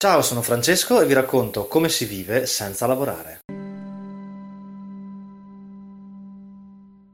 Ciao, sono Francesco e vi racconto come si vive senza lavorare.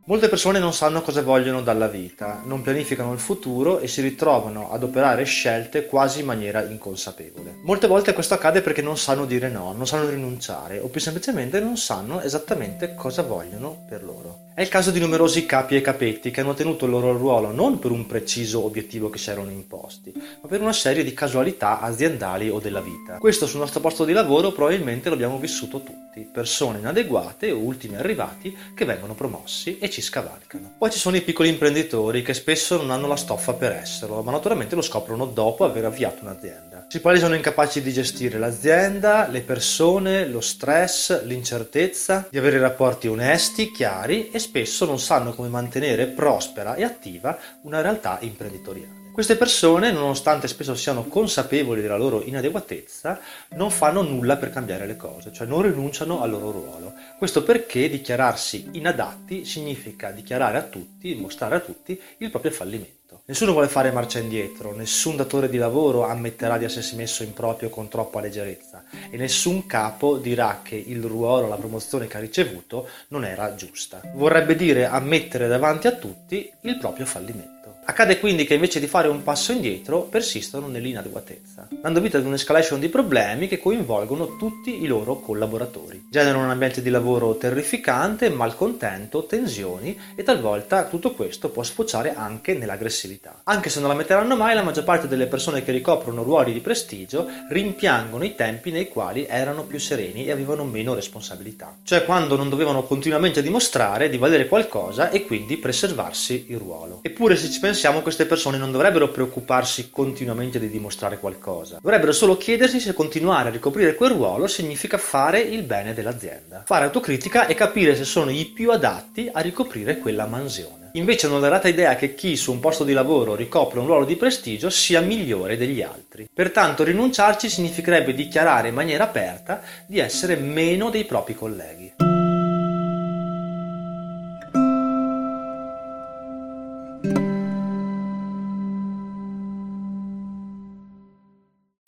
Molte persone non sanno cosa vogliono dalla vita, non pianificano il futuro e si ritrovano ad operare scelte quasi in maniera inconsapevole. Molte volte questo accade perché non sanno dire no, non sanno rinunciare o più semplicemente non sanno esattamente cosa vogliono per loro. È il caso di numerosi capi e capetti che hanno tenuto il loro ruolo non per un preciso obiettivo che si erano imposti, ma per una serie di casualità aziendali o della vita. Questo sul nostro posto di lavoro probabilmente lo abbiamo vissuto tutti, persone inadeguate o ultimi arrivati che vengono promossi e ci scavalcano. Poi ci sono i piccoli imprenditori che spesso non hanno la stoffa per esserlo, ma naturalmente lo scoprono dopo aver avviato un'azienda. Si palesano incapaci di gestire l'azienda, le persone, lo stress, l'incertezza, di avere rapporti onesti, chiari e spesso non sanno come mantenere prospera e attiva una realtà imprenditoriale. Queste persone, nonostante spesso siano consapevoli della loro inadeguatezza, non fanno nulla per cambiare le cose, cioè non rinunciano al loro ruolo. Questo perché dichiararsi inadatti significa dichiarare a tutti, mostrare a tutti il proprio fallimento. Nessuno vuole fare marcia indietro, nessun datore di lavoro ammetterà di essersi messo in proprio con troppa leggerezza e nessun capo dirà che il ruolo, la promozione che ha ricevuto non era giusta. Vorrebbe dire ammettere davanti a tutti il proprio fallimento. Accade quindi che invece di fare un passo indietro persistono nell'inadeguatezza, dando vita ad un'escalation di problemi che coinvolgono tutti i loro collaboratori. Generano un ambiente di lavoro terrificante, malcontento, tensioni e talvolta tutto questo può sfociare anche nell'aggressività. Anche se non la metteranno mai, la maggior parte delle persone che ricoprono ruoli di prestigio rimpiangono i tempi nei quali erano più sereni e avevano meno responsabilità. Cioè quando non dovevano continuamente dimostrare di valere qualcosa e quindi preservarsi il ruolo. Eppure se pensiamo pensiamo queste persone non dovrebbero preoccuparsi continuamente di dimostrare qualcosa, dovrebbero solo chiedersi se continuare a ricoprire quel ruolo significa fare il bene dell'azienda, fare autocritica e capire se sono i più adatti a ricoprire quella mansione. Invece non l'errata idea che chi su un posto di lavoro ricopre un ruolo di prestigio sia migliore degli altri. Pertanto rinunciarci significherebbe dichiarare in maniera aperta di essere meno dei propri colleghi.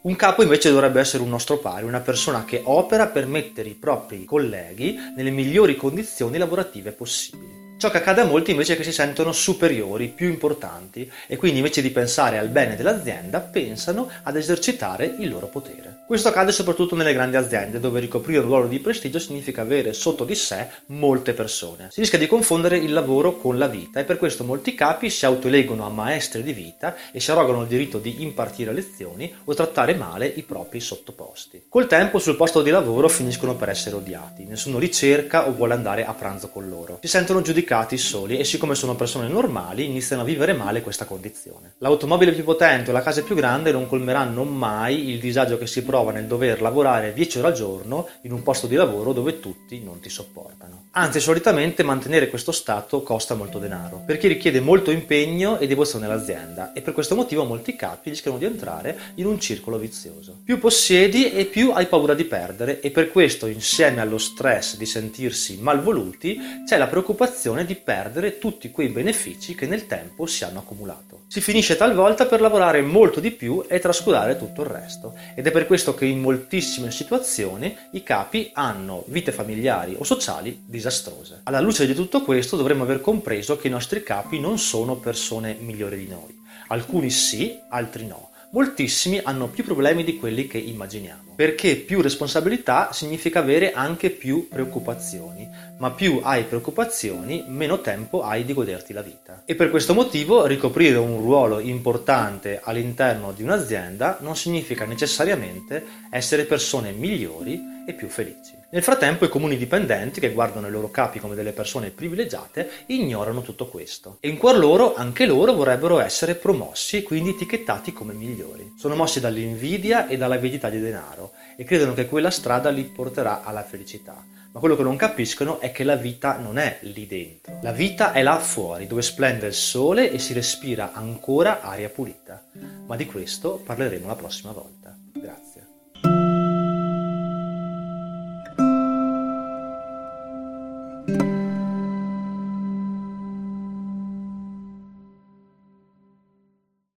Un capo invece dovrebbe essere un nostro pari, una persona che opera per mettere i propri colleghi nelle migliori condizioni lavorative possibili. Ciò che accade a molti invece è che si sentono superiori, più importanti e quindi invece di pensare al bene dell'azienda pensano ad esercitare il loro potere. Questo accade soprattutto nelle grandi aziende dove ricoprire un ruolo di prestigio significa avere sotto di sé molte persone. Si rischia di confondere il lavoro con la vita e per questo molti capi si autoeleggono a maestri di vita e si arrogano il diritto di impartire lezioni o trattare male i propri sottoposti. Col tempo sul posto di lavoro finiscono per essere odiati, nessuno li cerca o vuole andare a pranzo con loro. Si sentono giudicati soli e siccome sono persone normali iniziano a vivere male questa condizione. L'automobile più potente o la casa più grande non colmeranno mai il disagio che si prova nel dover lavorare 10 ore al giorno in un posto di lavoro dove tutti non ti sopportano. Anzi, solitamente mantenere questo stato costa molto denaro, perché richiede molto impegno e devozione all'azienda e per questo motivo molti capi rischiano di entrare in un circolo vizioso. Più possiedi e più hai paura di perdere e per questo insieme allo stress di sentirsi malvoluti c'è la preoccupazione di perdere tutti quei benefici che nel tempo si hanno accumulato. Si finisce talvolta per lavorare molto di più e trascurare tutto il resto ed è per questo che in moltissime situazioni i capi hanno vite familiari o sociali disastrose. Alla luce di tutto questo dovremmo aver compreso che i nostri capi non sono persone migliori di noi. Alcuni sì, altri no. Moltissimi hanno più problemi di quelli che immaginiamo, perché più responsabilità significa avere anche più preoccupazioni, ma più hai preoccupazioni, meno tempo hai di goderti la vita. E per questo motivo ricoprire un ruolo importante all'interno di un'azienda non significa necessariamente essere persone migliori e più felici. Nel frattempo i comuni dipendenti, che guardano i loro capi come delle persone privilegiate, ignorano tutto questo. E in cuor loro, anche loro vorrebbero essere promossi e quindi etichettati come migliori. Sono mossi dall'invidia e dall'avidità di denaro e credono che quella strada li porterà alla felicità. Ma quello che non capiscono è che la vita non è lì dentro. La vita è là fuori, dove splende il sole e si respira ancora aria pulita. Ma di questo parleremo la prossima volta. Grazie.